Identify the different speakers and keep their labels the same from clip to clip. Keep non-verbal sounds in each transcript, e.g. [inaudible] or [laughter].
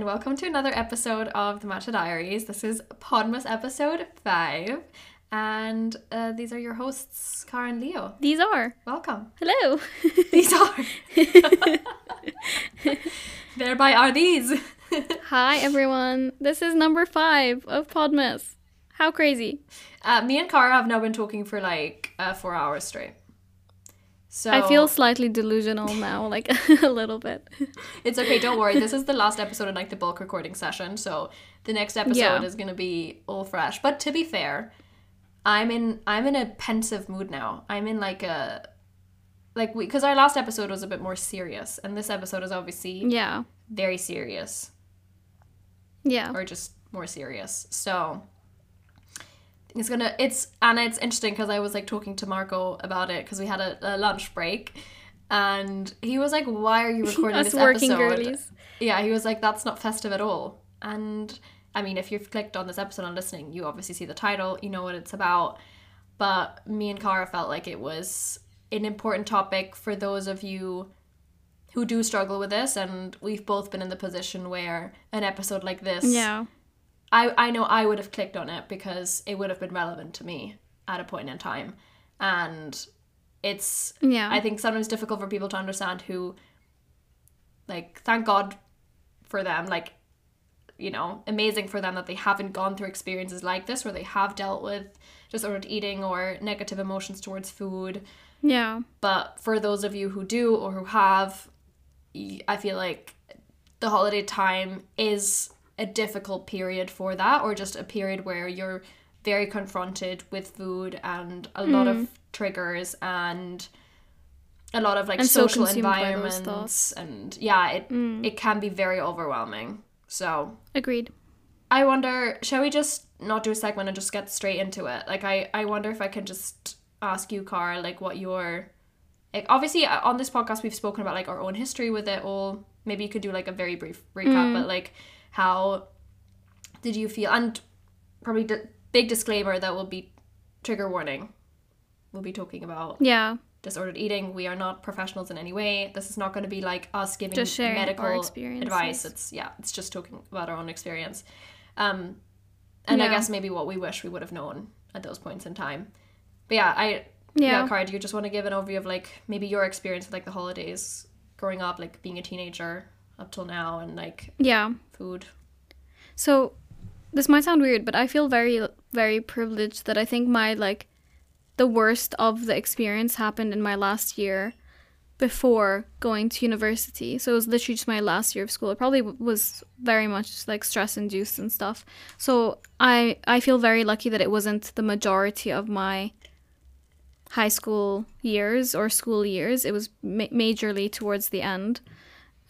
Speaker 1: And welcome to another episode of the Matcha Diaries. This is Podmas episode 5, and uh, these are your hosts, Cara and Leo.
Speaker 2: These are.
Speaker 1: Welcome.
Speaker 2: Hello. [laughs]
Speaker 1: These are. [laughs] Thereby are these. [laughs]
Speaker 2: Hi, everyone. This is number five of Podmas. How crazy.
Speaker 1: Uh, me and Cara have now been talking for like uh, four hours straight. So
Speaker 2: I feel slightly delusional now, like [laughs] a little bit.
Speaker 1: It's okay, don't worry. This is the [laughs] last episode of like the bulk recording session, so the next episode
Speaker 2: Yeah.
Speaker 1: is gonna be all fresh. But to be fair, I'm in I'm in a pensive mood now. I'm in like a like we because our last episode was a bit more serious, and this episode is obviously
Speaker 2: Yeah.
Speaker 1: very serious
Speaker 2: Yeah.
Speaker 1: or just more serious. So it's gonna it's and it's interesting because I was like talking to Marco about it because we had a, a lunch break. And he was like, "Why are you [laughs] recording
Speaker 2: Us
Speaker 1: this
Speaker 2: working
Speaker 1: episode?"
Speaker 2: girlies.
Speaker 1: Yeah, he was like, that's not festive at all. And I mean, if you've clicked on this episode and listening, you obviously see the title, you know what it's about. But me and Cara felt like it was an important topic for those of you who do struggle with this. And we've both been in the position where an episode like this,
Speaker 2: Yeah.
Speaker 1: I, I know I would have clicked on it because it would have been relevant to me at a point in time. And it's
Speaker 2: Yeah.
Speaker 1: I think sometimes difficult for people to understand who like thank God for them like you know amazing for them that they haven't gone through experiences like this where they have dealt with disordered eating or negative emotions towards food
Speaker 2: Yeah.
Speaker 1: but for those of you who do or who have I feel like the holiday time is a difficult period for that or just a period where you're very confronted with food and a lot of triggers and a lot of like
Speaker 2: Mm.
Speaker 1: Social
Speaker 2: those
Speaker 1: environments.
Speaker 2: Mm.
Speaker 1: and yeah it it can be very overwhelming so
Speaker 2: Agreed.
Speaker 1: I wonder, shall we just not do a segment and just get straight into it? Like, I, I wonder if I can just ask you, Cara, like, what your. Like, obviously, uh, on this podcast, we've spoken about, like, our own history with it all. Maybe you could do, like, a very brief recap, but, like, how did you feel? And probably, the big disclaimer that will be trigger warning. We'll be talking about
Speaker 2: Yeah.
Speaker 1: disordered eating. We are not professionals in any way. This is not going to be like us giving medical advice. It's yeah, it's just talking about our own experience. Um, and I guess maybe what we wish we would have known at those points in time. But yeah, I yeah,
Speaker 2: Yeah.
Speaker 1: Cara, do you just want to give an overview of like maybe your experience with like the holidays growing up, like being a teenager up till now, and like
Speaker 2: Yeah.
Speaker 1: food.
Speaker 2: So this might sound weird, but I feel very, very privileged that I think my like the worst of the experience happened in my last year before going to university. So it was literally just my last year of school. It probably w- was very much like stress induced and stuff. So I I feel very lucky that it wasn't the majority of my high school years or school years. It was ma- majorly towards the end.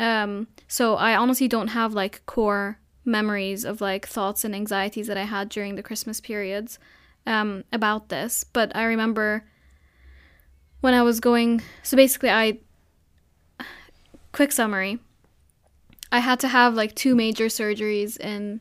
Speaker 2: Um, so I honestly don't have like core memories of like thoughts and anxieties that I had during the Christmas periods um, about this. But I remember when I was going. So basically, I. Quick summary. I had to have like two major surgeries in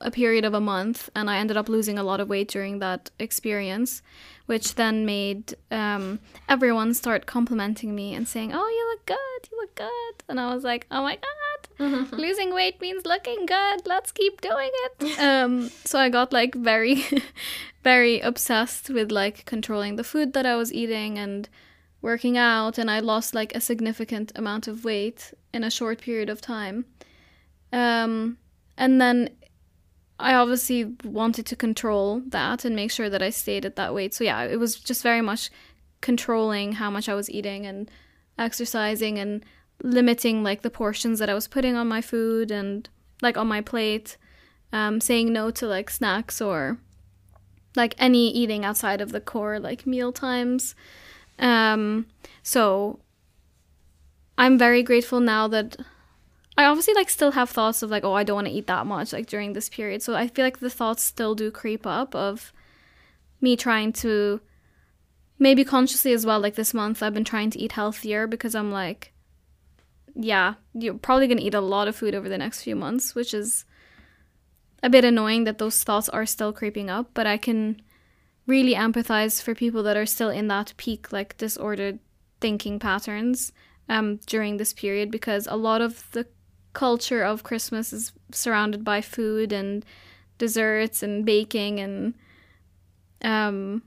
Speaker 2: a period of a month, and I ended up losing a lot of weight during that experience, which then made um, everyone start complimenting me and saying, "Oh, you look good, you look good," and I was like, "Oh my god, [laughs] losing weight means looking good. Let's keep doing it." um, so I got like very, [laughs] very obsessed with like controlling the food that I was eating and working out, and I lost like a significant amount of weight in a short period of time. Um, and then I obviously wanted to control that and make sure that I stayed at that weight. So yeah, it was just very much controlling how much I was eating and exercising and limiting like the portions that I was putting on my food and like on my plate. Um, saying no to like snacks or like any eating outside of the core like meal times. Um, so I'm very grateful now that I obviously like still have thoughts of like, oh, I don't want to eat that much like during this period. So I feel like the thoughts still do creep up of me trying to maybe consciously as well. Like this month, I've been trying to eat healthier because I'm like, yeah, you're probably gonna eat a lot of food over the next few months, which is a bit annoying that those thoughts are still creeping up. But I can really empathize for people that are still in that peak like disordered thinking patterns um during this period because a lot of the culture of Christmas is surrounded by food and desserts and baking and um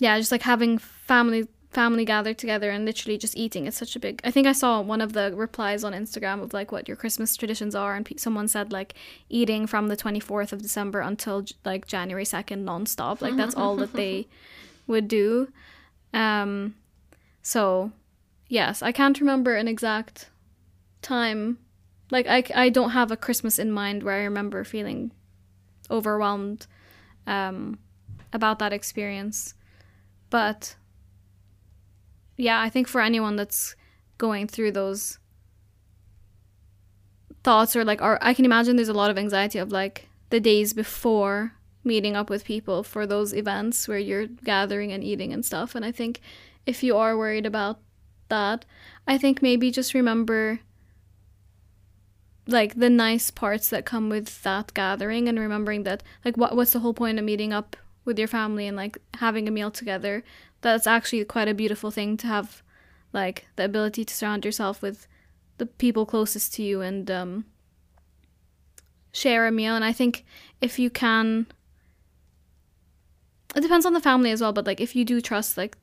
Speaker 2: yeah, just like having family family gathered together and literally just eating it's such a big i think i saw one of the replies on instagram of like what your christmas traditions are and pe- someone said like eating from the 24th of december until like january 2nd nonstop. Like that's all that they [laughs] would do. Um so yes i can't remember an exact time like i, I don't have a christmas in mind where i remember feeling overwhelmed um about that experience. But yeah, I think for anyone that's going through those thoughts or like I can imagine there's a lot of anxiety of like the days before meeting up with people for those events where you're gathering and eating and stuff. And I think if you are worried about that, I think maybe just remember like the nice parts that come with that gathering and remembering that like what what's the whole point of meeting up with your family and like having a meal together? That's actually quite a beautiful thing to have like the ability to surround yourself with the people closest to you and um, share a meal. And i think if you can it depends on the family as well but like if you do trust like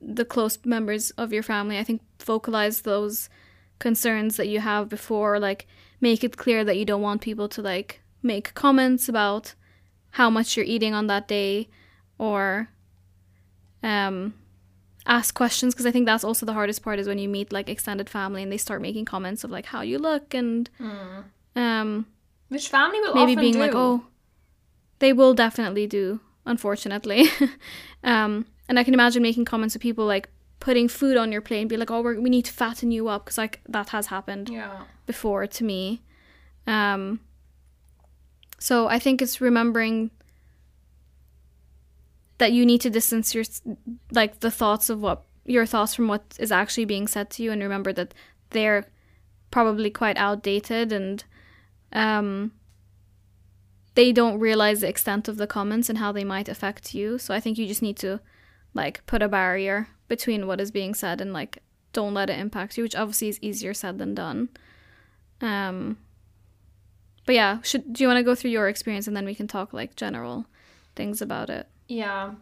Speaker 2: the close members of your family i think vocalize those concerns that you have before like make it clear that you don't want people to like make comments about how much you're eating on that day or um, ask questions because I think that's also the hardest part is when you meet like extended family and they start making comments of like how you look and
Speaker 1: Mm.
Speaker 2: um,
Speaker 1: Which family will
Speaker 2: maybe being
Speaker 1: do.
Speaker 2: like oh they will definitely do unfortunately [laughs] um, and I can imagine making comments of people like putting food on your plate and be like oh we're, we need to fatten you up because like that has happened
Speaker 1: yeah.
Speaker 2: before to me. Um, so I think it's remembering that you need to distance your like the thoughts of what your thoughts from what is actually being said to you and remember that they're probably quite outdated and um they don't realize the extent of the comments and how they might affect you. So I think you just need to like put a barrier between what is being said and like don't let it impact you, which obviously is easier said than done. Um but yeah, should do you want to go through your experience and then we can talk like general things about it?
Speaker 1: Yeah.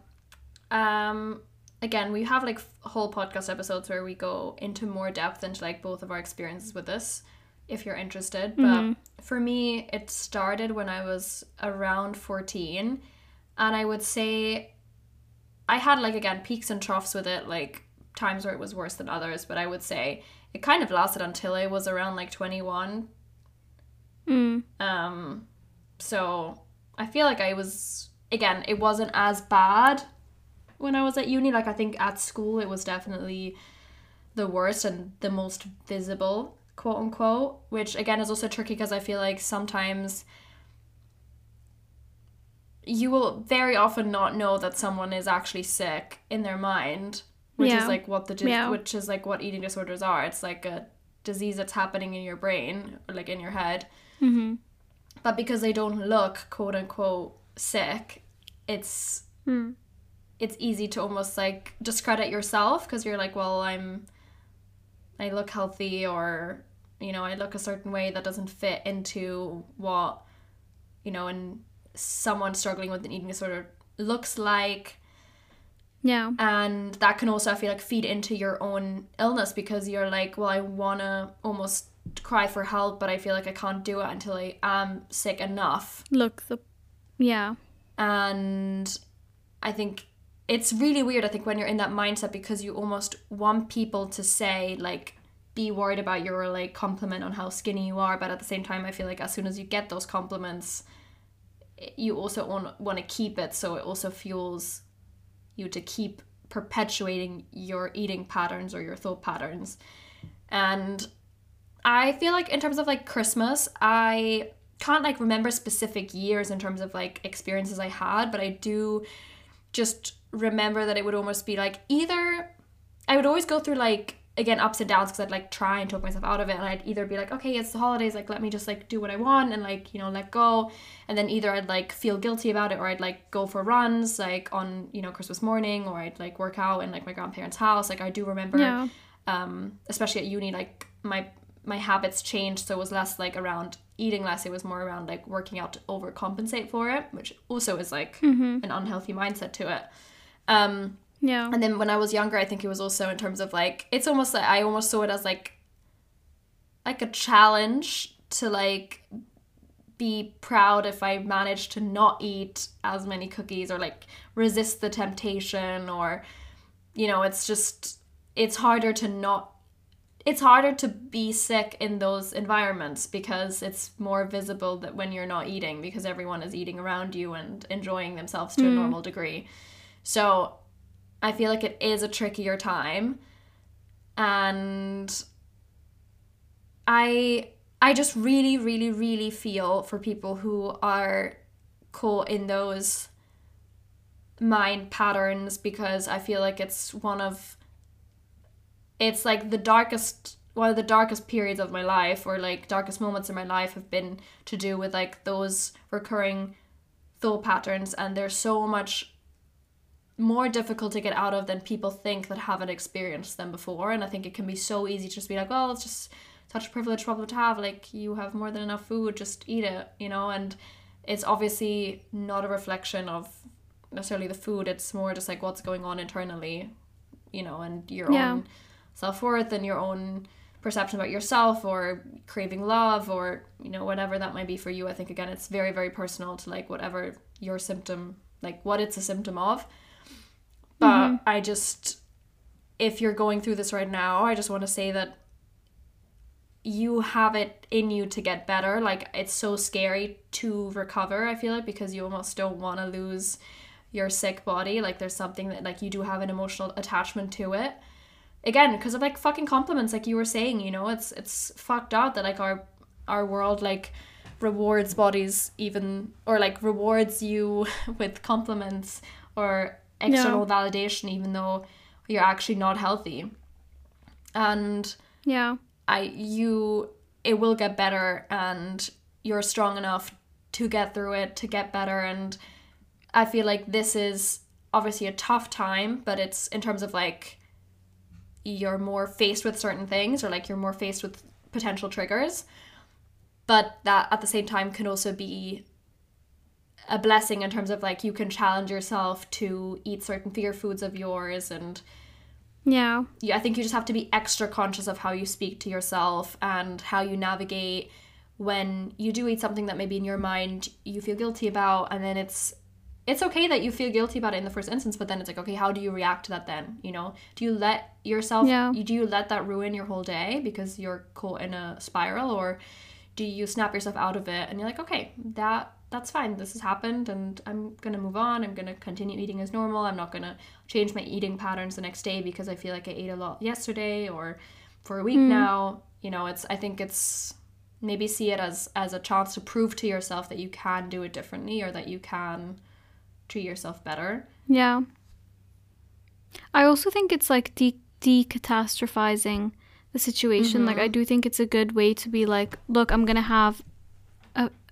Speaker 1: Um again, we have like whole podcast episodes where we go into more depth into like both of our experiences with this if you're interested. But for me, it started when I was around 14 and I would say I had like again peaks and troughs with it, like times where it was worse than others, but I would say it kind of lasted until I was around like 21.
Speaker 2: Mm.
Speaker 1: Um so I feel like I was again, it wasn't as bad when I was at uni. Like I think at school it was definitely the worst and the most visible, quote unquote, which again is also tricky because I feel like sometimes you will very often not know that someone is actually sick in their mind, which
Speaker 2: Yeah.
Speaker 1: is like what the dis-
Speaker 2: Yeah.
Speaker 1: which is like what eating disorders are. It's like a disease that's happening in your brain, or like in your head.
Speaker 2: Mm-hmm.
Speaker 1: but because they don't look quote unquote sick, it's it's easy to almost like discredit yourself because you're like, well, I'm I look healthy or you know, I look a certain way that doesn't fit into what you know, and someone struggling with an eating disorder looks like
Speaker 2: Yeah.
Speaker 1: and that can also i feel like feed into your own illness because you're like well i want to almost cry for help but i feel like i can't do it until i am sick enough
Speaker 2: Look the yeah.
Speaker 1: and i think it's really weird i think when you're in that mindset because you almost want people to say like be worried about your like compliment on how skinny you are but at the same time i feel like as soon as you get those compliments you also want, want to keep it so it also fuels you to keep perpetuating your eating patterns or your thought patterns. And i feel like in terms of like christmas i can't like remember specific years in terms of like experiences i had but i do just remember that it would almost be like either I would always go through like again ups and downs because I'd like try and talk myself out of it and I'd either be like okay it's the holidays like let me just like do what I want and like you know let go and then either I'd like feel guilty about it or I'd like go for runs like on you know Christmas morning or I'd like work out in like my grandparents house like I do remember
Speaker 2: Yeah.
Speaker 1: um especially at uni like my my habits changed so it was less like around eating less it was more around like working out to overcompensate for it which also is like an unhealthy mindset to it um
Speaker 2: Yeah.
Speaker 1: and then when I was younger, I think it was also in terms of like it's almost like I almost saw it as like like a challenge to like be proud if I managed to not eat as many cookies or like resist the temptation or you know, it's just it's harder to not it's harder to be sick in those environments because it's more visible that when you're not eating because everyone is eating around you and enjoying themselves to a mm. normal degree. So I feel like it is a trickier time. And I I just really, really, really feel for people who are caught in those mind patterns because I feel like it's one of it's like the darkest one of the darkest periods of my life or like darkest moments in my life have been to do with like those recurring thought patterns and they're so much more difficult to get out of than people think that haven't experienced them before. And i think it can be so easy to just be like well it's just such a privileged problem to have like you have more than enough food just eat it you know? And it's obviously not a reflection of necessarily the food it's more just like what's going on internally you know and your
Speaker 2: Yeah.
Speaker 1: own self-worth and your own perception about yourself or craving love or you know whatever that might be for you. I think again it's very very personal to like whatever your symptom like what it's a symptom of but mm-hmm. i just if you're going through this right now i just want to say that you have it in you to get better. Like it's so scary to recover i feel like because you almost don't want to lose your sick body. Like there's something that like you do have an emotional attachment to it. Again because of like fucking compliments like you were saying you know it's it's fucked up that like our our world like rewards bodies even or like rewards you [laughs] with compliments or external validation even though you're actually not healthy. And
Speaker 2: Yeah.
Speaker 1: I you it will get better and you're strong enough to get through it to get better. And I feel like this is obviously a tough time but it's in terms of like you're more faced with certain things or like you're more faced with potential triggers. But that at the same time can also be a blessing in terms of like you can challenge yourself to eat certain fear foods of yours and
Speaker 2: Yeah.
Speaker 1: you, I think you just have to be extra conscious of how you speak to yourself and how you navigate when you do eat something that maybe in your mind you feel guilty about and then it's it's okay that you feel guilty about it in the first instance but then it's like okay how do you react to that then you know do you let yourself
Speaker 2: Yeah.
Speaker 1: do you let that ruin your whole day because you're caught in a spiral or do you snap yourself out of it and you're like okay that that's fine this has happened and i'm gonna move on i'm gonna continue eating as normal i'm not gonna change my eating patterns the next day because i feel like i ate a lot yesterday or for a week mm-hmm. now you know it's i think it's maybe see it as as a chance to prove to yourself that you can do it differently or that you can treat yourself better
Speaker 2: Yeah. I also think it's like de- decatastrophizing the situation. Like, mm-hmm. I do think it's a good way to be like, look, I'm going to have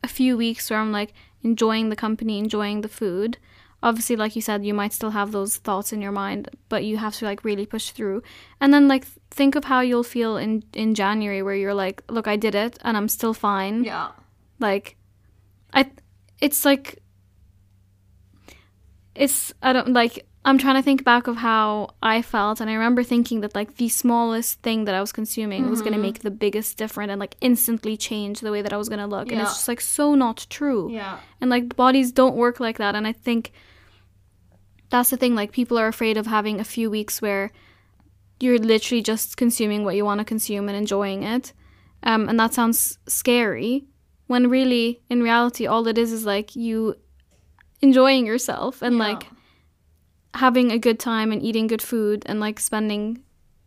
Speaker 2: a, few weeks where I'm like enjoying the company, enjoying the food. Obviously, like you said, you might still have those thoughts in your mind, but you have to like really push through. And then like think of how you'll feel in in January where you're like, look, I did it and I'm still fine.
Speaker 1: Yeah.
Speaker 2: Like I it's like it's I don't like I'm trying to think back of how I felt and I remember thinking that like the smallest thing that I was consuming was
Speaker 1: Mm-hmm.
Speaker 2: going to make the biggest difference and like instantly change the way that I was going to look and it's just like so not true.
Speaker 1: Yeah.
Speaker 2: And like bodies don't work like that and I think that's the thing like people are afraid of having a few weeks where you're literally just consuming what you want to consume and enjoying it. Um, and that sounds scary when really in reality all it is is like you enjoying yourself and
Speaker 1: Yeah.
Speaker 2: like having a good time and eating good food and like spending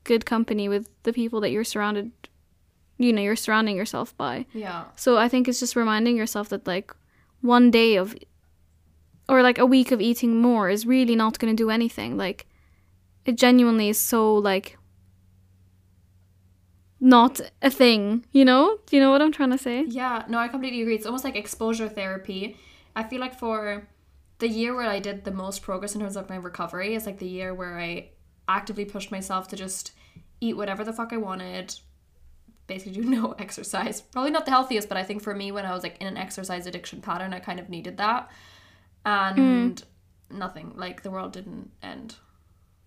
Speaker 2: good company with the people that you're surrounded you know you're surrounding yourself by
Speaker 1: Yeah.
Speaker 2: so i think it's just reminding yourself that like one day of or like a week of eating more is really not going to do anything like it genuinely is so like not a thing you know do you know what i'm trying to say
Speaker 1: Yeah, no, I completely agree. It's almost like exposure therapy. I feel like for the year where I did the most progress in terms of my recovery is like the year where I actively pushed myself to just eat whatever the fuck I wanted, basically do [laughs] no exercise. Probably not the healthiest, but I think for me, when I was like in an exercise addiction pattern, I kind of needed that. And mm. nothing, like the world didn't end.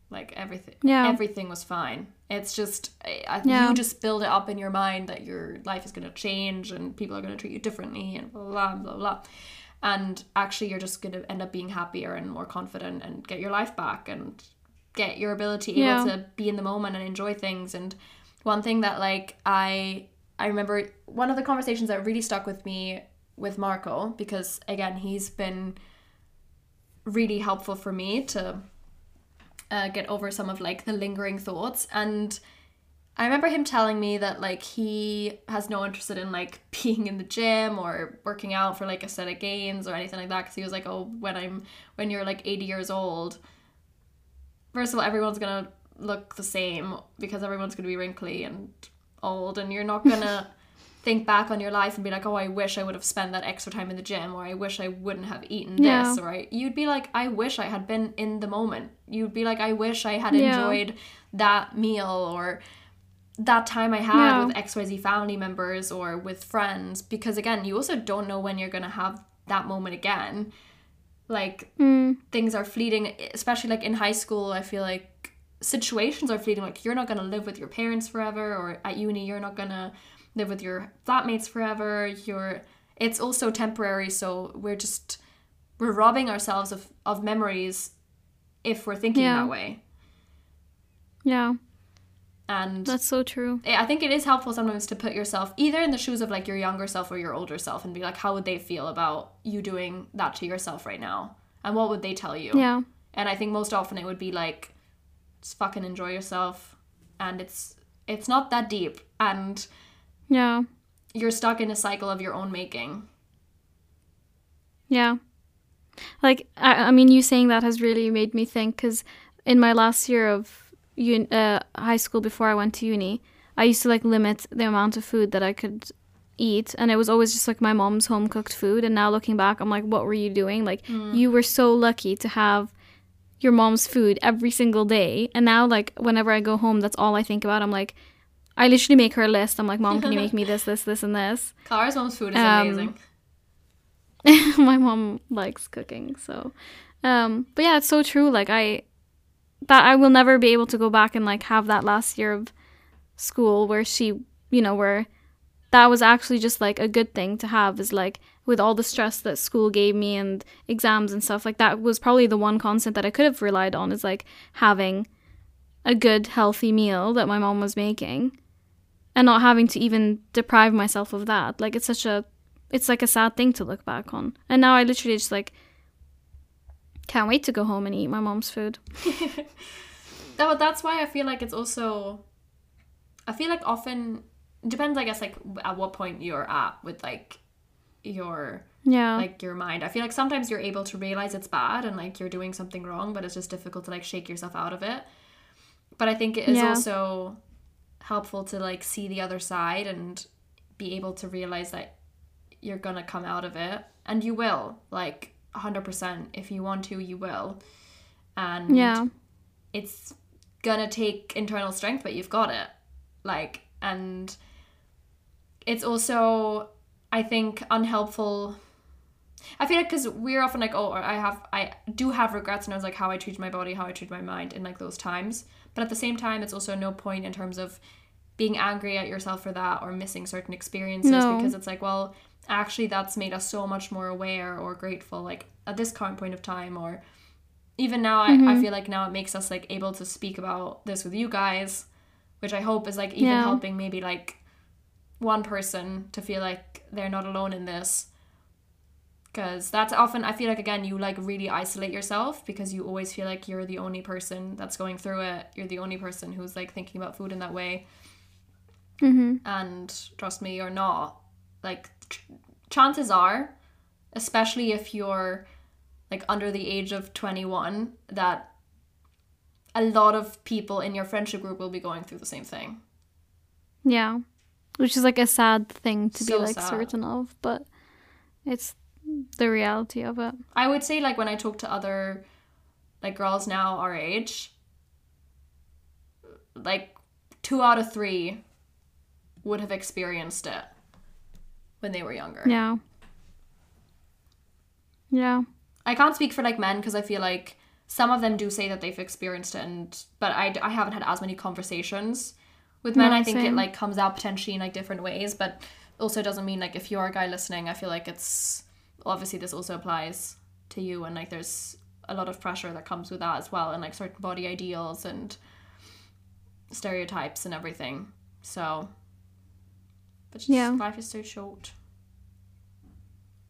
Speaker 1: Like everything,
Speaker 2: Yeah.
Speaker 1: everything was fine. It's just I, I,
Speaker 2: Yeah.
Speaker 1: you just build it up in your mind that your life is going to change and people are going to treat you differently and blah blah blah blah. And actually, you're just going to end up being happier and more confident and get your life back and get your ability
Speaker 2: Yeah.
Speaker 1: able to be in the moment and enjoy things. And one thing that like I I remember one of the conversations that really stuck with me with Marco because again he's been really helpful for me to uh, get over some of like the lingering thoughts and I remember him telling me that like he has no interest in like [laughs] being in the gym or working out for like aesthetic gains or anything like that because he was like oh when I'm when you're like 80 years old first of all everyone's gonna look the same because everyone's gonna be wrinkly and old and you're not gonna [laughs] think back on your life and be like oh I wish I would have spent that extra time in the gym or I wish I wouldn't have eaten
Speaker 2: Yeah.
Speaker 1: this or I, you'd be like I wish I had been in the moment you'd be like I wish I had
Speaker 2: Yeah.
Speaker 1: enjoyed that meal or that time I had with XYZ family members or with friends because again you also don't know when you're gonna have that moment again. Like hmm. things are fleeting especially like in high school I feel like situations are fleeting like you're not gonna live with your parents forever or at uni you're not gonna live with your flatmates forever you're it's also temporary so we're just we're robbing ourselves of, of memories if we're thinking
Speaker 2: Yeah.
Speaker 1: that way.
Speaker 2: Yeah
Speaker 1: and
Speaker 2: that's so true
Speaker 1: I think it is helpful sometimes to put yourself either in the shoes of like your younger self or your older self and be like, how would they feel about you doing that to yourself right now? And what would they tell you?
Speaker 2: yeah
Speaker 1: And I think most often it would be like, just fucking enjoy yourself. And it's it's not that deep. And
Speaker 2: yeah
Speaker 1: you're stuck in a cycle of your own making.
Speaker 2: Yeah. Like, I, I mean, you saying that has really made me think because in my last year of un- uh, high school before I went to uni, I used to like limit the amount of food that I could eat. And it was always just like my mom's home cooked food. And now looking back, I'm like, what were you doing? Like, you were so lucky to have your mom's food every single day. And now, like, whenever I go home, that's all I think about. I'm like, I literally make her a list. I'm like, Mom, can you make me this, this, this, and this? [laughs]
Speaker 1: Clara's mom's food is
Speaker 2: Um,
Speaker 1: amazing. [laughs]
Speaker 2: my mom likes cooking so um but yeah it's so true like i that i will never be able to go back and like have that last year of school where she you know where that was actually just like a good thing to have is like with all the stress that school gave me and exams and stuff like that was probably the one constant that i could have relied on is like having a good healthy meal that my mom was making and not having to even deprive myself of that like it's such a it's like a sad thing to look back on. And now I literally just like can't wait to go home and eat my mom's food. [laughs]
Speaker 1: That, but that's why I feel like it's also. I feel like often depends, I guess, like at what point you're at with like your
Speaker 2: Yeah.
Speaker 1: like your mind. I feel like sometimes you're able to realize it's bad and like you're doing something wrong, but it's just difficult to like shake yourself out of it. But I think it is
Speaker 2: Yeah.
Speaker 1: also helpful to like see the other side and be able to realize that you're gonna come out of it and you will like 100% if you want to you will. And
Speaker 2: Yeah.
Speaker 1: it's gonna take internal strength but you've got it. Like and it's also i think unhelpful. I feel like because we're often like oh i have i do have regrets and i was like how i treat my body how i treat my mind in like those times. But at the same time it's also no point in terms of being angry at yourself for that or missing certain experiences
Speaker 2: No.
Speaker 1: because it's like well actually that's made us so much more aware or grateful like at this current point of time or even now I, I feel like now it makes us like able to speak about this with you guys which i hope is like even
Speaker 2: Yeah.
Speaker 1: helping maybe like one person to feel like they're not alone in this. Because that's often i feel like again you like really isolate yourself because you always feel like you're the only person that's going through it. You're the only person who's like thinking about food in that way.
Speaker 2: Mm-hmm.
Speaker 1: and trust me you're not like ch- chances are especially if you're like under the age of 21 that a lot of people in your friendship group will be going through the same thing
Speaker 2: Yeah. Which is like a sad thing to
Speaker 1: So
Speaker 2: be like
Speaker 1: sad.
Speaker 2: certain of, but it's the reality of it.
Speaker 1: i would say like when i talk to other like girls now our age like two out of three would have experienced it when they were younger
Speaker 2: Yeah. Yeah.
Speaker 1: I can't speak for like men because I feel like some of them do say that they've experienced it, and but I, I haven't had as many conversations with men.
Speaker 2: No,
Speaker 1: I think it like comes out potentially in like different ways, but also doesn't mean like if you're a guy listening, I feel like it's obviously this also applies to you, and like there's a lot of pressure that comes with that as well, and like certain body ideals and stereotypes and everything. So, but just,
Speaker 2: Yeah.
Speaker 1: life is so short.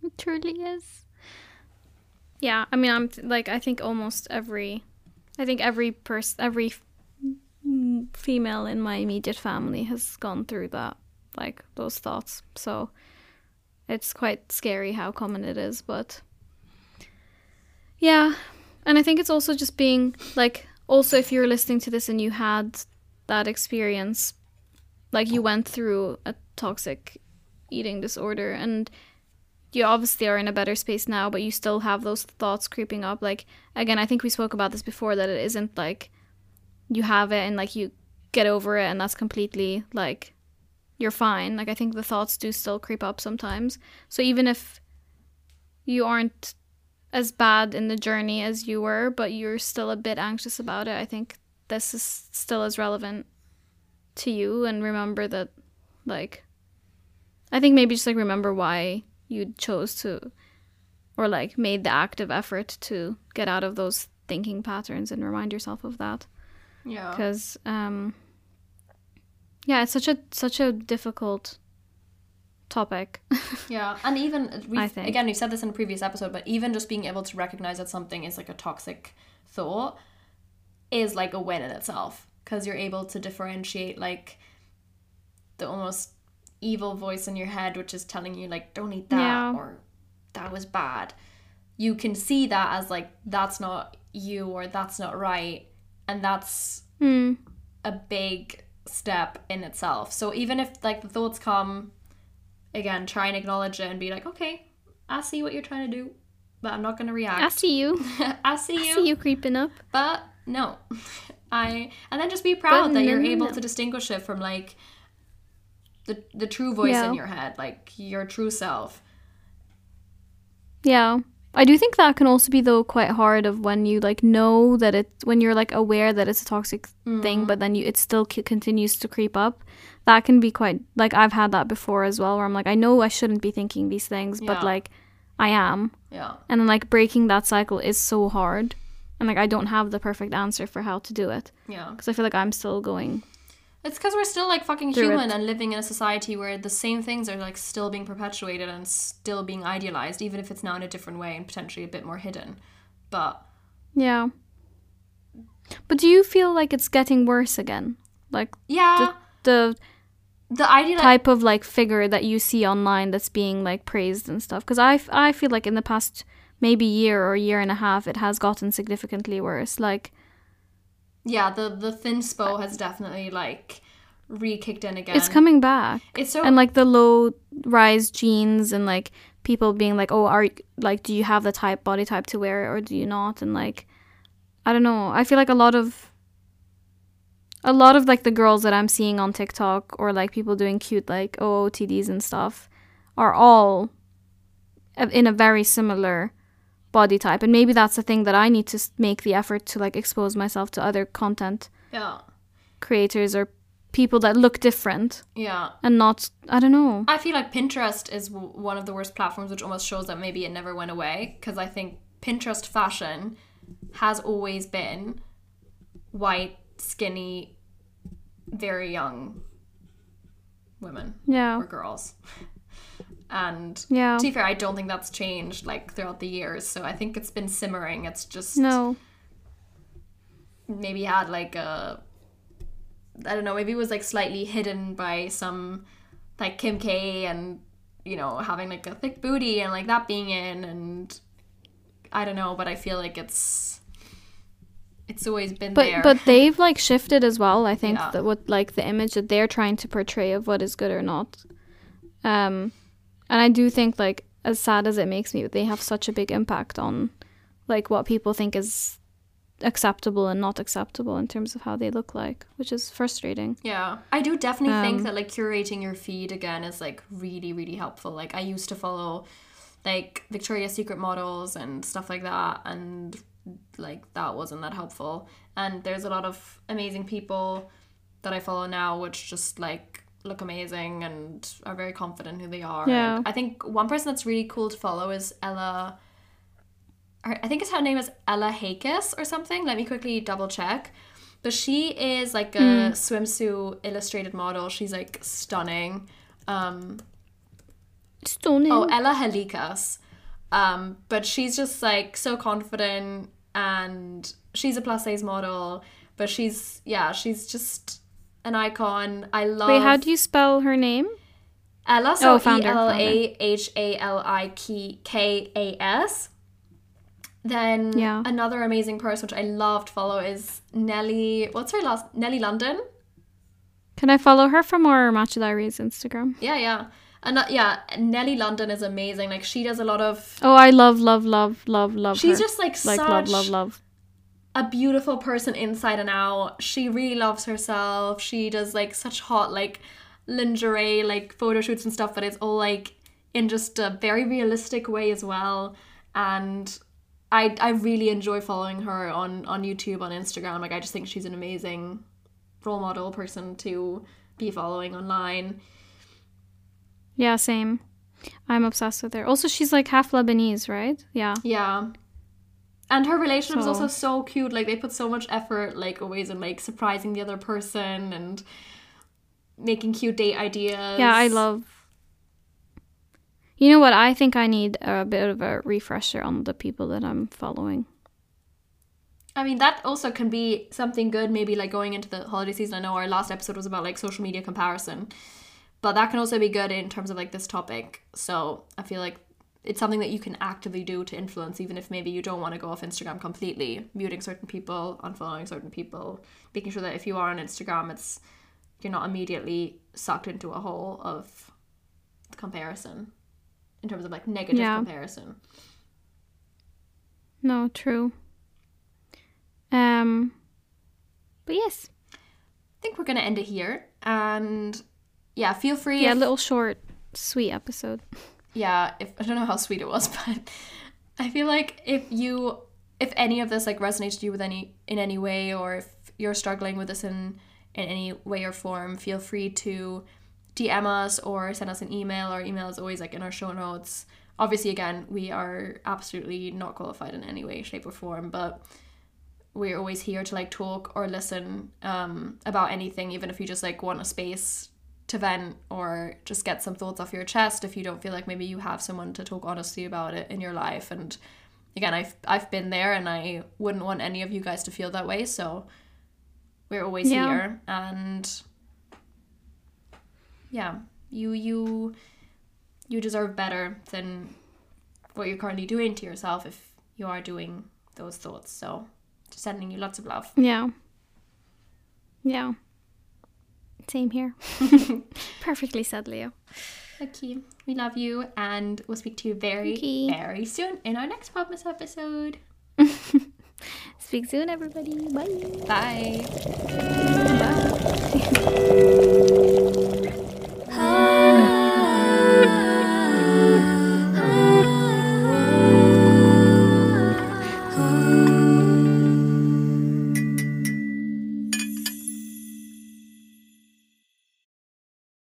Speaker 2: It truly is. Yeah, I mean, I'm like, I think almost every, I think every person, every f- mm, female in my immediate family has gone through that, like those thoughts. So it's quite scary how common it is, but yeah. And I think it's also just being like, also, if you're listening to this and you had that experience, like you went through a toxic eating disorder and you obviously are in a better space now, but you still have those thoughts creeping up. Like again, I think we spoke about this before that it isn't like you have it and like you get over it and that's completely like you're fine. Like I think the thoughts do still creep up sometimes. So even if you aren't as bad in the journey as you were, but you're still a bit anxious about it, I think this is still as relevant to you and remember that like I think maybe just like remember why you chose to or like made the active effort to get out of those thinking patterns and remind yourself of that
Speaker 1: Yeah.
Speaker 2: because um yeah it's such a such a difficult topic [laughs]
Speaker 1: Yeah, and even we've,
Speaker 2: I think.
Speaker 1: again we've said this in a previous episode, but even just being able to recognize that something is like a toxic thought is like a win in itself because you're able to differentiate like the almost evil voice in your head, which is telling you like don't eat that
Speaker 2: Yeah.
Speaker 1: or that was bad. You can see that as like that's not you or that's not right, and that's
Speaker 2: Hmm.
Speaker 1: a big step in itself. So even if like the thoughts come, again, try and acknowledge it and be like, okay, I see what you're trying to do, but I'm not gonna react.
Speaker 2: i see you [laughs]
Speaker 1: I see
Speaker 2: i
Speaker 1: you,
Speaker 2: see you creeping up
Speaker 1: but no, [laughs] I and then just be proud
Speaker 2: But
Speaker 1: that
Speaker 2: no,
Speaker 1: you're able
Speaker 2: no.
Speaker 1: to distinguish it from like the the true voice
Speaker 2: Yeah.
Speaker 1: in your head, like your true self.
Speaker 2: Yeah. I do think that can also be though quite hard of when you like know that it when you're like aware that it's a toxic
Speaker 1: Mm-hmm.
Speaker 2: thing but then you it still c- continues to creep up. That can be quite like I've had that before as well where I'm like I know I shouldn't be thinking these things but like I am.
Speaker 1: Yeah.
Speaker 2: And then like breaking that cycle is so hard. And like I don't have the perfect answer for how to do it
Speaker 1: Yeah.
Speaker 2: because I feel like I'm still going.
Speaker 1: It's because we're still like fucking human
Speaker 2: it.
Speaker 1: and living in a society where the same things are like still being perpetuated and still being idealized, even if it's now in a different way and potentially a bit more hidden. But
Speaker 2: Yeah. But do you feel like it's getting worse again? Like
Speaker 1: yeah,
Speaker 2: the
Speaker 1: the ideal
Speaker 2: type of like figure that you see online that's being like praised and stuff because I I feel like in the past maybe year or year and a half it has gotten significantly worse like
Speaker 1: yeah, the the thin spo has definitely like re-kicked in again.
Speaker 2: It's coming back.
Speaker 1: It's so
Speaker 2: and like the low rise jeans and like people being like, "Oh, are like do you have the type body type to wear it or do you not?" And like I don't know. I feel like a lot of a lot of like the girls that I'm seeing on TikTok or like people doing cute like OOTDs and stuff are all in a very similar body type and maybe that's the thing that I need to make the effort to like expose myself to other content
Speaker 1: yeah,
Speaker 2: creators or people that look different
Speaker 1: yeah.
Speaker 2: and not I don't know.
Speaker 1: I feel like Pinterest is w- one of the worst platforms, which almost shows that maybe it never went away. Because I think Pinterest fashion has always been white, skinny, very young women
Speaker 2: Yeah.
Speaker 1: or girls. [laughs] And
Speaker 2: Yeah.
Speaker 1: to be fair, I don't think that's changed like throughout the years. So I think it's been simmering. It's just
Speaker 2: No.
Speaker 1: maybe had like a I don't know, maybe it was like slightly hidden by some like Kim K and you know, having like a thick booty and like that being in and I don't know, but I feel like it's it's always been
Speaker 2: But
Speaker 1: there.
Speaker 2: but they've like shifted as well. I think
Speaker 1: Yeah.
Speaker 2: that what like the image that they're trying to portray of what is good or not. Um, and I do think like as sad as it makes me, they have such a big impact on like what people think is acceptable and not acceptable in terms of how they look like, which is frustrating.
Speaker 1: Yeah, I do definitely
Speaker 2: Um,
Speaker 1: think that like curating your feed again is like really really helpful. Like I used to follow like Victoria's Secret models and stuff like that and like that wasn't that helpful. And there's a lot of amazing people that I follow now which just like look amazing and are very confident who they are.
Speaker 2: Yeah.
Speaker 1: And I think one person that's really cool to follow is Ella I think it's her name is Ella Hakis or something. Let me quickly double check. But she is like a swimsuit illustrated model. She's like stunning. Um,
Speaker 2: Stunning.
Speaker 1: oh, Ella Halikas. Um, but she's just like so confident and she's a plus size model. But she's yeah, she's just an icon. I love
Speaker 2: Wait, how do you spell her name?
Speaker 1: Ella, so
Speaker 2: Oh, found
Speaker 1: E L. A H A L I K A S. Then
Speaker 2: Yeah.
Speaker 1: another amazing person which I loved to follow is Nelly. What's her last? Nelly London.
Speaker 2: Can I follow her from our Matcha Diaries Instagram?
Speaker 1: Yeah, yeah, and uh, yeah, Nelly London is amazing. Like she does a lot of.
Speaker 2: Oh, I love, love, love, love, love
Speaker 1: She's
Speaker 2: her.
Speaker 1: just like,
Speaker 2: like
Speaker 1: such
Speaker 2: love, love, love.
Speaker 1: A beautiful person inside and out. She really loves herself. She does like such hot like lingerie like photo shoots and stuff, but it's all like in just a very realistic way as well. And I I really enjoy following her on on YouTube on Instagram. Like I just think she's an amazing role model person to be following online.
Speaker 2: Yeah, same. I'm obsessed with her. Also, she's like half Lebanese, right? Yeah.
Speaker 1: Yeah. And her relationship is
Speaker 2: So-
Speaker 1: also so cute. Like they put so much effort, like always in like surprising the other person and making cute date ideas.
Speaker 2: Yeah, I love. You know what? I think I need a bit of a refresher on the people that I'm following.
Speaker 1: I mean, that also can be something good. Maybe like going into the holiday season. I know our last episode was about like social media comparison, but that can also be good in terms of like this topic. So I feel like it's something that you can actively do to influence, even if maybe you don't want to go off Instagram completely. Muting certain people, unfollowing certain people, making sure that if you are on Instagram, it's you're not immediately sucked into a hole of comparison in terms of like negative
Speaker 2: Yeah.
Speaker 1: comparison.
Speaker 2: No, true. Um, but yes,
Speaker 1: I think we're gonna end it here, and yeah, feel free.
Speaker 2: yeah,
Speaker 1: if-
Speaker 2: little short, sweet episode. [laughs]
Speaker 1: yeah if i don't know how sweet it was [laughs] but i feel like if you if any of this like resonates to you with any in any way or if you're struggling with this in in any way or form feel free to dm us or send us an email. Our email is always like in our show notes. Obviously again we are absolutely not qualified in any way shape or form but we're always here to like talk or listen um, about anything even if you just like want a space to vent or just get some thoughts off your chest if you don't feel like maybe you have someone to talk honestly about it in your life and again I've I've been there and I wouldn't want any of you guys to feel that way so we're always
Speaker 2: Yeah.
Speaker 1: here and yeah you you you deserve better than what you're currently doing to yourself if you are doing those thoughts so just sending you lots of love
Speaker 2: Yeah. Yeah. Same here. [laughs] Perfectly said, Leo.
Speaker 1: Okay, we love you, and we'll speak to you very, very soon in our next Podmas episode. [laughs]
Speaker 2: Speak soon, everybody. Bye.
Speaker 1: Bye.
Speaker 2: Bye. [laughs]